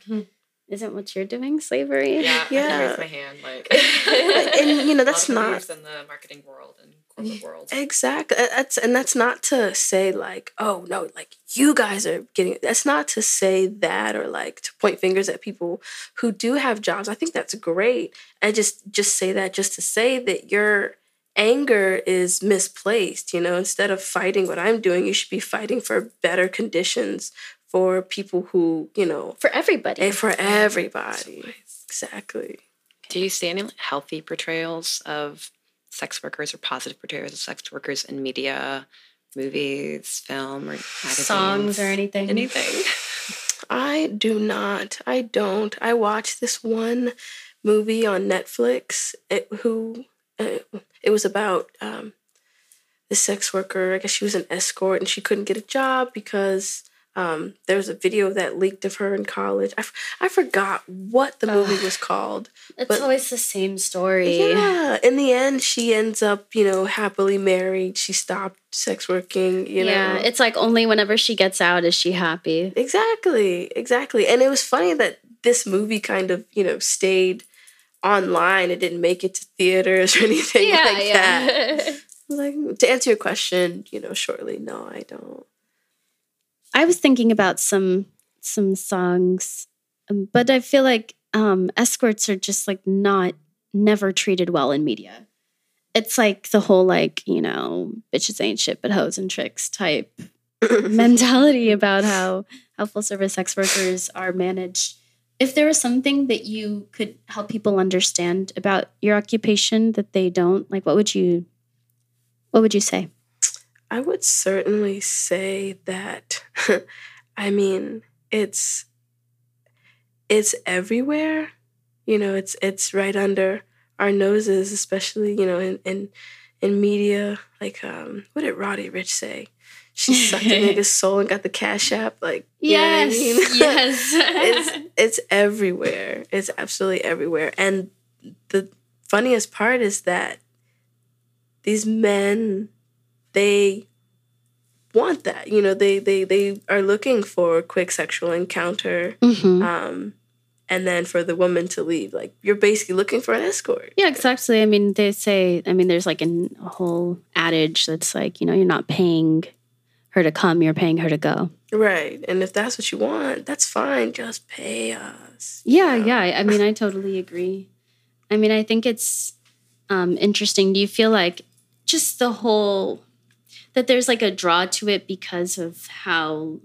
isn't what you're doing slavery? Yeah, I Yeah. can raise my hand. Like, and you know that's not in the marketing world and corporate world. Exactly. Uh, That's and that's not to say like, oh no, like you guys are getting. That's not to say that or like to point fingers at people who do have jobs. I think that's great. I just just say that just to say that your anger is misplaced. You know, instead of fighting what I'm doing, you should be fighting for better conditions for people who you know For everybody. and for everybody. Exactly. Do you see any healthy portrayals of sex workers or positive portrayals of sex workers in media, movies, film, or magazines? Songs or anything. Anything. I do not. I don't. I watched this one movie on Netflix. It, who uh, it was about um, the sex worker. I guess she was an escort and she couldn't get a job because um, there was a video that leaked of her in college. I, f- I forgot what the movie was called. It's but- always the same story. Yeah. In the end, she ends up, you know, happily married. She stopped sex working. You know. yeah, it's like only whenever she gets out is she happy. Exactly, exactly. And it was funny that this movie kind of, you know, stayed online. It didn't make it to theaters or anything yeah, like that. Like to answer your question, you know, shortly, no, I don't. I was thinking about some some songs, um, but I feel like um, escorts are just like not never treated well in media. It's like the whole like you know bitches ain't shit but hoes and tricks type mentality about how how full service sex workers are managed. If there was something that you could help people understand about your occupation that they don't, like what would you what would you say? I would certainly say that I mean, it's it's everywhere. You know, it's it's right under our noses, especially, you know, in in, in media. Like um what did Roddy Ricch say? She sucked a nigga's soul and got the cash app. Like what I mean? yes. it's it's everywhere. It's absolutely everywhere. And the funniest part is that these men they want that. You know, they they they are looking for a quick sexual encounter, Mhm. um, and then for the woman to leave. Like you're basically looking for an escort. Yeah, exactly. I mean, they say, I mean, there's like an, a whole adage that's like, you know, you're not paying her to come, you're paying her to go. Right. And if that's what you want, that's fine. Just pay us. Yeah, yeah. I I mean, I totally agree. I mean, I think it's um, interesting. Do you feel like just the whole that there's like a draw to it because of how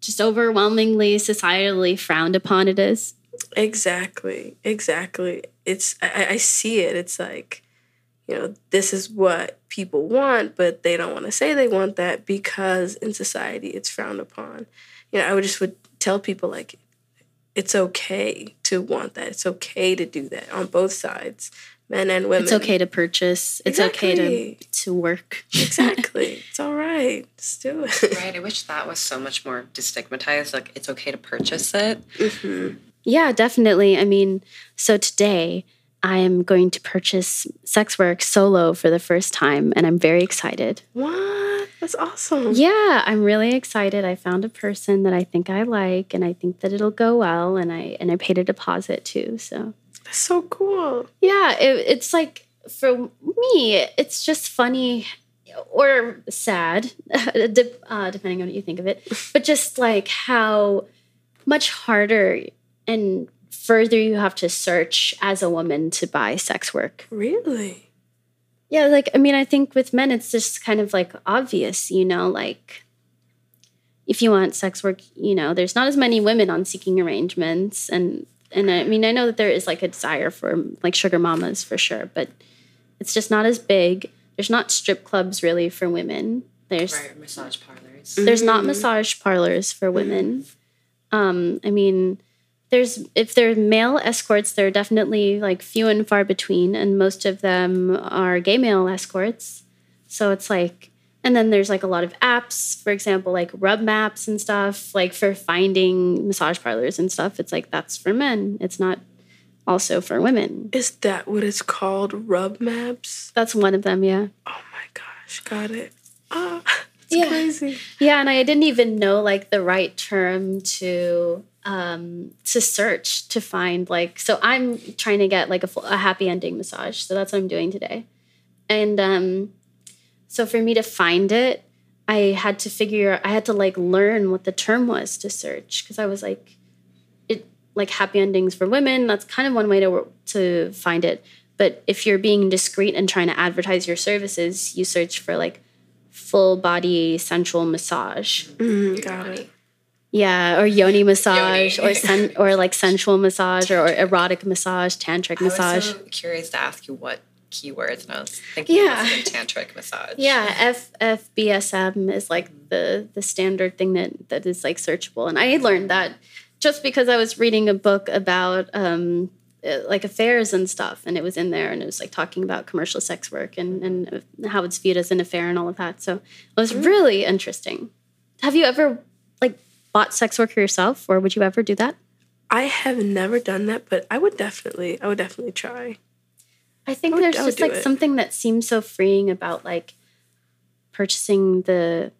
just overwhelmingly societally frowned upon it is? Exactly. Exactly. It's I, I- see it. It's like, you know, this is what people want, but they don't want to say they want that because in society it's frowned upon. You know, I would just would tell people like it's okay to want that. It's okay to do that on both sides, men and women. It's okay to purchase. It's okay to to work. Exactly. it's all right. Just do it. Right. I wish that was so much more destigmatized. Like it's okay to purchase it. hmm Yeah, definitely. I mean, so today I am going to purchase sex work solo for the first time, and I'm very excited. What? That's awesome. Yeah, I'm really excited. I found a person that I think I like, and I think that it'll go well. And I and I paid a deposit too. So That's so cool. yeah, it, it's like for me, it's just funny or sad, uh, depending on what you think of it. But just like how much harder and further you have to search as a woman to buy sex work. Really? Yeah, like I mean, I think with men, it's just kind of like obvious, you know, like if you want sex work, you know, there's not as many women on seeking arrangements, and and I mean, I know that there is like a desire for like sugar mamas for sure, but it's just not as big. There's not strip clubs really for women. There's Right. Massage parlors. there's not Mhm. massage parlors for women. Um, I mean, there's if they're male escorts, they're definitely like few and far between, and most of them are gay male escorts. So it's like, and then there's like a lot of apps, for example, like Rub Maps and stuff, like for finding massage parlors and stuff. It's like that's for men. It's not also for women. Is that what it's called? Rub maps? That's one of them, yeah. Oh my gosh, got it. Ah, it's Yeah. crazy. Yeah, and I didn't even know like the right term to um to search to find like so I'm trying to get like a, full, a happy ending massage. So that's what I'm doing today. And um so for me to find it, I had to figure I had to like learn what the term was to search because I was like it like happy endings for women, that's kind of one way to to find it. But if you're being discreet and trying to advertise your services, you search for like full body sensual massage. Mm, got it. Yeah, or yoni massage, Yoni. or sen- or like sensual massage, or, or erotic massage, tantric I was massage. so curious to ask you what keywords, and I was thinking Yeah. yeah. tantric massage. yeah, F F B S M is like the the standard thing that that is like searchable, and I learned that just because I was reading a book about um uh, like affairs and stuff, and it was in there, and it was like talking about commercial sex work and and how it's viewed as an affair and all of that. So it was really interesting. Have you ever like bought sex work for yourself, or would you ever do that? I have never done that, but I would definitely, I would definitely try. I think I would- there's would just like it. something that seems so freeing about like purchasing the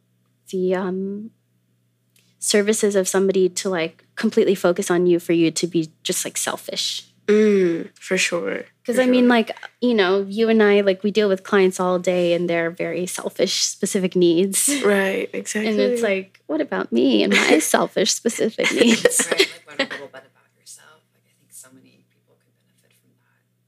the um services of somebody to like completely focus on you for you to be just like selfish. Mm, for sure. Because I mean, like you know, you and I like we deal with clients all day and their very selfish specific needs, right, exactly. and it's like, what about me and my selfish specific needs? Right, like learn a little bit about yourself. Like I think so many people could benefit from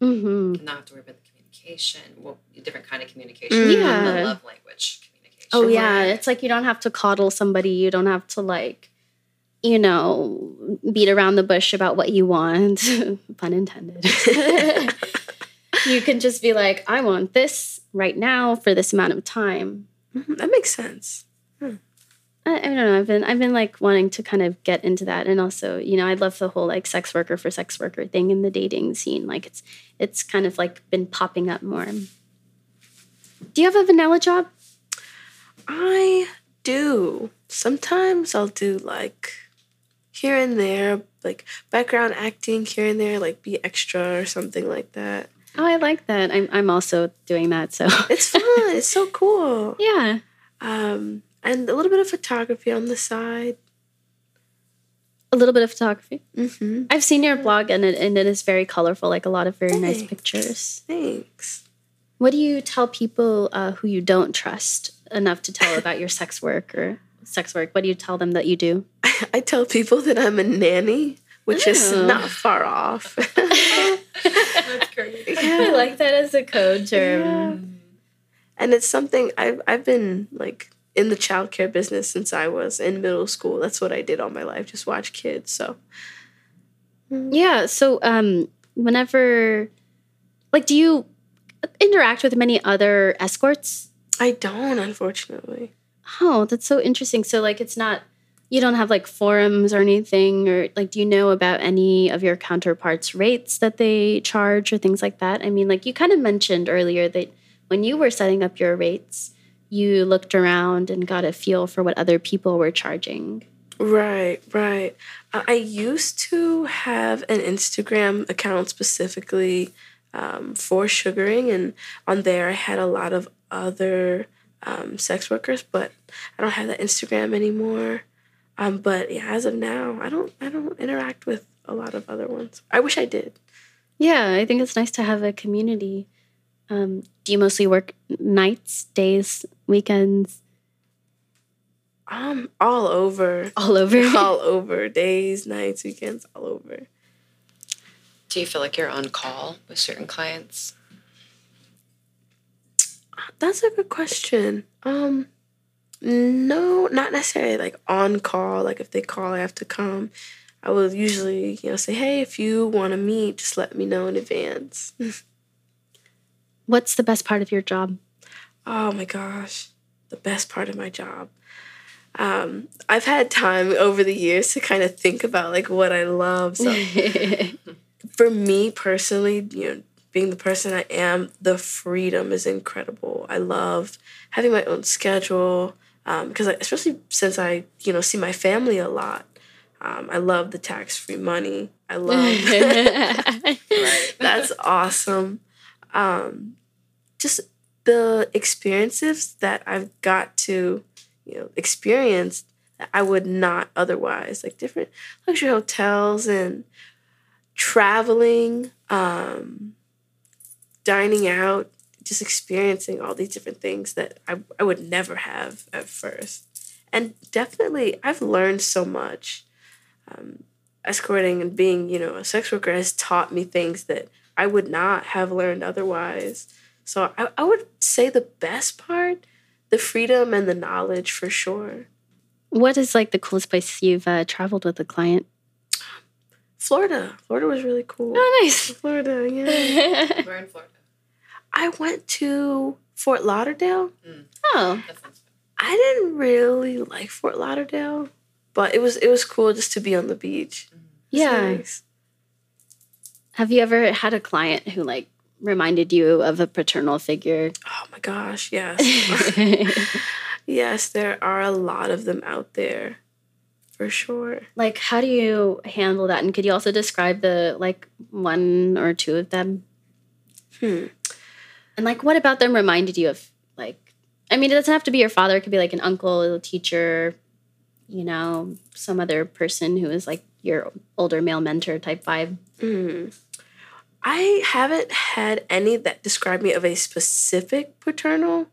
that. hmm And not have to worry about the communication. Well, different kind of communication. Mm. Yeah. The love language communication. Oh yeah, Right. it's like you don't have to coddle somebody. You don't have to like, you know, beat around the bush about what you want. Pun intended. you can just be like, I want this right now for this amount of time. Mhm, that makes sense. I, I don't know. I've been I've been like wanting to kind of get into that, and also, you know, I love the whole like sex worker for sex worker thing in the dating scene. Like it's it's kind of like been popping up more. Do you have a vanilla job? I do. Sometimes I'll do like here and there, like background acting here and there, like be extra or something like that. Oh, I like that. I'm I'm also doing that. So It's fun. it's so cool. yeah. Um, and a little bit of photography on the side. A little bit of photography. Mm-hmm. I've seen your blog and it, and it is very colorful, like a lot of very nice pictures. Thanks. What do you tell people uh, who you don't trust enough to tell about your sex work or sex work? What do you tell them that you do? I tell people that I'm a nanny, which is Oh. not far off. That's great. I like that as a code term. and it's something I've I've been like in the childcare business since I was in middle school. That's what I did all my life, just watch kids. So Yeah. So, um, whenever, like, do you interact with many other escorts? I don't, unfortunately. Oh, that's so interesting. So, like, it's not, you don't have like forums or anything, or like, do you know about any of your counterparts' rates that they charge or things like that? I mean, like, you kind of mentioned earlier that when you were setting up your rates, you looked around and got a feel for what other people were charging. Right, right. I used to have an Instagram account specifically um, for sugaring, and on there I had a lot of other um, sex workers, but I don't have that Instagram anymore. Um, but yeah, as of now, I don't I don't interact with a lot of other ones. I wish I did. Yeah, I think it's nice to have a community. Um, do you mostly work nights, days, weekends, Um, all over, all over? all over, days, nights, weekends, all over. Do you feel like you're on call with certain clients? That's a good question. Um, no, not necessarily like on call. Like if they call, I have to come. I will usually, you know, say, hey, if you want to meet, just let me know in advance. What's the best part of your job? Oh my gosh, the best part of my job. Um, I've had time over the years to kind of think about like what I love. So for me personally, you know, being the person I am, the freedom is incredible. I love having my own schedule because, especially since I, you know, see my family a lot. Um, I love the tax-free money. I love that's awesome. Um, just the experiences that I've got to, you know, experience that I would not otherwise, like different luxury hotels and traveling, um, dining out, just experiencing all these different things that I, I would never have at first. And definitely, I've learned so much. Um, escorting and being, you know, a sex worker has taught me things that I would not have learned otherwise. So I, I would say the best part, the freedom and the knowledge for sure. what is like the coolest place you've uh, traveled with a client? Florida. Florida was really cool. Oh, nice. Florida, yeah. We're in Florida. I went to Fort Lauderdale. oh, That sounds fun. I didn't really like Fort Lauderdale, but it was it was cool just to be on the beach. It was yeah. nice. Have you ever had a client who like reminded you of a paternal figure? Oh my gosh, yes. yes, there are a lot of them out there. For sure. like, how do you handle that? And could you also describe the like one or two of them? Hmm. And like, what about them reminded you of like? I mean, it doesn't have to be your father. It could be like an uncle, a teacher, you know, some other person who is like your older male mentor type vibe. Mm. I haven't had any that describe me of a specific paternal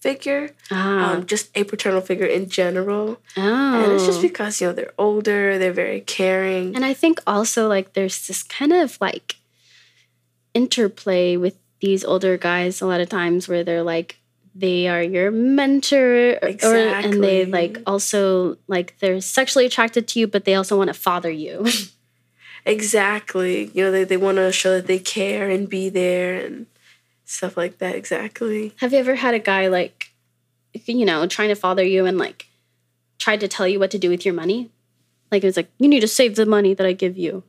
figure, Ah, um, just a paternal figure in general. oh. And it's just because, you know, they're older, they're very caring. And I think also like there's this kind of like interplay with these older guys a lot of times where they're like they are your mentor or, or and they like also like they're sexually attracted to you but they also want to father you. Exactly. You know, they, they want to show that they care and be there and stuff like that. Exactly. Have you ever had a guy like you know trying to father you and like tried to tell you what to do with your money? Like it was like you need to save the money that I give you.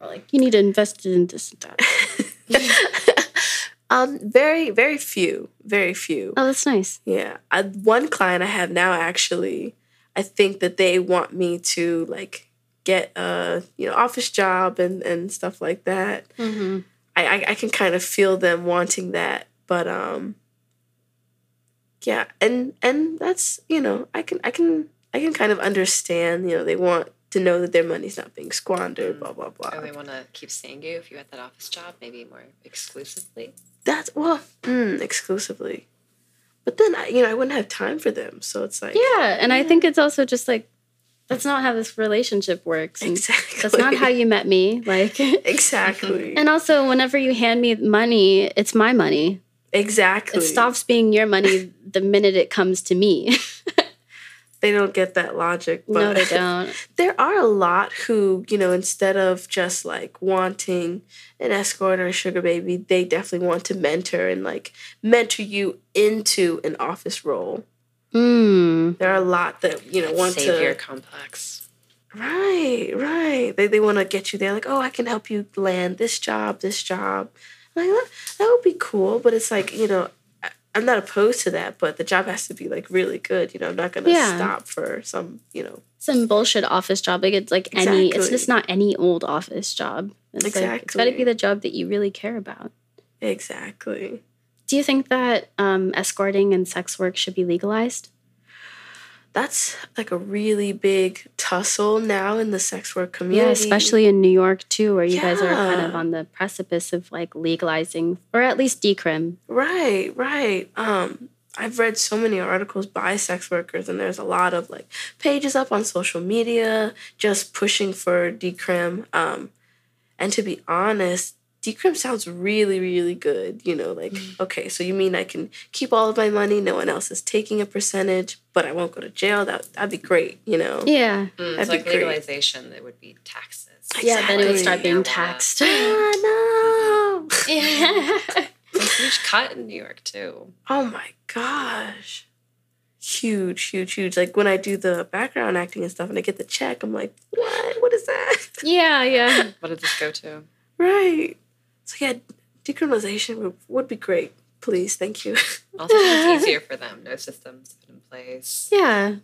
Or like you need to invest it in this and that. um, very, very few. Very few. Oh, that's nice. Yeah. I, one client I have now actually, I think that they want me to like get a you know office job and and stuff like that. Mm-hmm. I I, I can kind of feel them wanting that, but um, yeah, and and that's you know I can I can I can kind of understand. You know, they want to know that their money's not being squandered. Blah blah blah. Or they want to keep seeing you if you had that office job, maybe more exclusively. That's well, mm, exclusively. But then I, you know, I wouldn't have time for them. So it's like Yeah, and I think it's also just like that's not how this relationship works. and exactly. That's not how you met me. Like, exactly. and also, whenever you hand me money, it's my money. exactly. It stops being your money the minute it comes to me. They don't get that logic. But no, they don't. there are a lot who, you know, instead of just like wanting an escort or a sugar baby, they definitely want to mentor and like mentor you into an office role. Mm. There are a lot that, you know, want to Savior to complex. Right, right. They they want to get you there like, "Oh, I can help you land this job, this job." I'm like, that, that would be cool, but it's like, you know, I, I'm not opposed to that, but the job has to be like really good, you know. I'm not going to Yeah. stop for some, you know. Some bullshit office job. Like it's like any. It's just not any old office job. It's like it's got to be the job that you really care about. Exactly. Do you think that um, escorting and sex work should be legalized? that's like a really big tussle now in the sex work community. Yeah, especially in New York too, where you guys are kind of on the precipice of like legalizing or at least decrim. right, right. Um, I've read so many articles by sex workers, and there's a lot of like pages up on social media just pushing for decrim. Um, and to be honest, decrim sounds really, really good. You know, like okay, so you mean I can keep all of my money, no one else is taking a percentage, but I won't go to jail. That that'd be great. You know. Yeah, Mm, That'd it's be like great. legalization. It would be taxes. yeah. Then it would start being taxed. Ah, no. It's a huge cut in New York too. Oh my gosh. Huge, huge, huge. Like when I do the background acting and stuff and I get the check, I'm like, what? What is that? yeah, yeah. What did this go to? right. So yeah, decriminalization would, would be great. Please, thank you. Also, it's easier for them. No systems put in place. Yeah.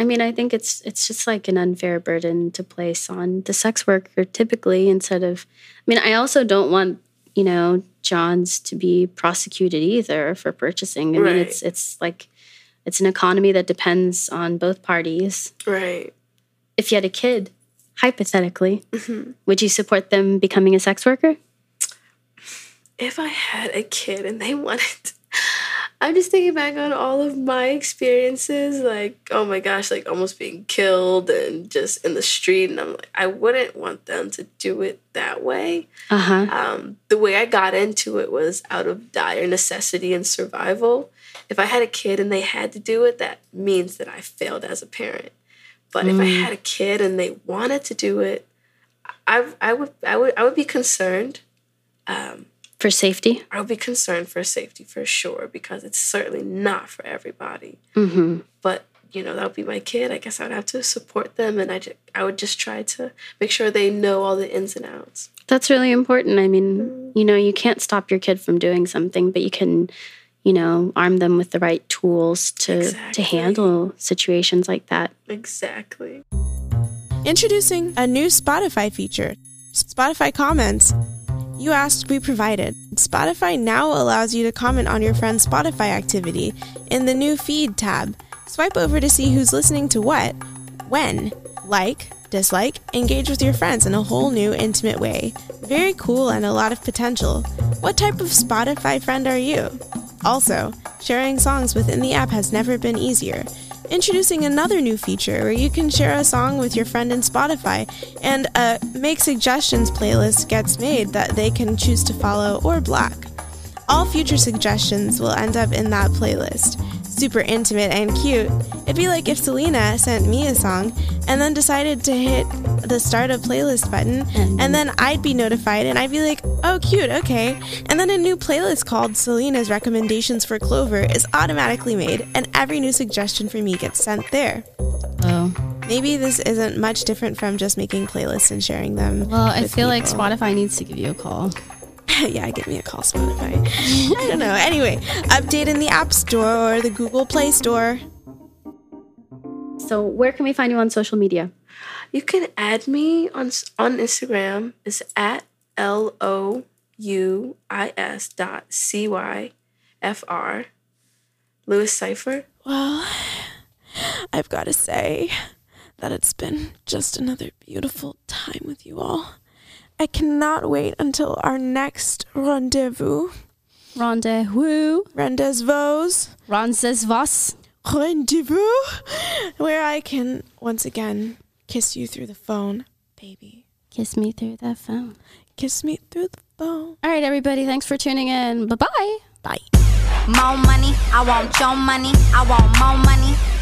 I mean, I think it's it's just like an unfair burden to place on the sex worker typically instead of I mean, I also don't want, you know, Johns to be prosecuted either for purchasing. I mean, it's it's like it's an economy that depends on both parties. right. If you had a kid, hypothetically, mm-hmm. would you support them becoming a sex worker? If I had a kid and they wanted I'm just thinking back on all of my experiences, like, oh my gosh, like almost being killed and just in the street. And I'm like, I wouldn't want them to do it that way. Uh-huh. um, the way I got into it was out of dire necessity and survival. If I had a kid and they had to do it, that means that I failed as a parent. But if I had a kid and they wanted to do it, I, I would I would I would be concerned. Um, For safety? I would be concerned for safety for sure because it's certainly not for everybody. Mhm. But you know that would be my kid. I guess I would have to support them, and I ju- I would just try to make sure they know all the ins and outs. That's really important. I mean, you know, you can't stop your kid from doing something, but you can, you know, arm them with the right tools to to handle situations like that. Exactly. Introducing a new Spotify feature Spotify Comments. You asked, we provided. Spotify now allows you to comment on your friend's Spotify activity in the new Feed tab. Swipe over to see who's listening to what, when, like, dislike, engage with your friends in a whole new intimate way. Very cool and a lot of potential. What type of Spotify friend are you? Also, sharing songs within the app has never been easier. Introducing another new feature where you can share a song with your friend in Spotify, and a Make Suggestions playlist gets made that they can choose to follow or block. All future suggestions will end up in that playlist. Super intimate and cute. It'd be like if Selena sent me a song and then decided to hit the start a playlist button, mm-hmm. and then I'd be notified and I'd be like, oh, cute, okay. And then a new playlist called Selena's Recommendations for Clover is automatically made, and every new suggestion for me gets sent there. Oh. Maybe this isn't much different from just making playlists and sharing them. Well, I feel like. Spotify needs to give you a call. yeah, give me a call, Spotify. I don't know. Anyway, update in the App Store or the Google Play Store. So, where can we find you on social media? You can add me on on Instagram. It's at l o u i s dot c y f r. Louis Cipher. Well, I've got to say that it's been just another beautiful time with you all. I cannot wait until our next rendezvous. Rendezvous. Rendezvous. Roncesvos. Rendezvous. Where I can once again kiss you through the phone, baby. Kiss me through the phone. Kiss me through the phone. All right, everybody. Thanks for tuning in. Bye bye. Bye. More money, I want your money. I want more money.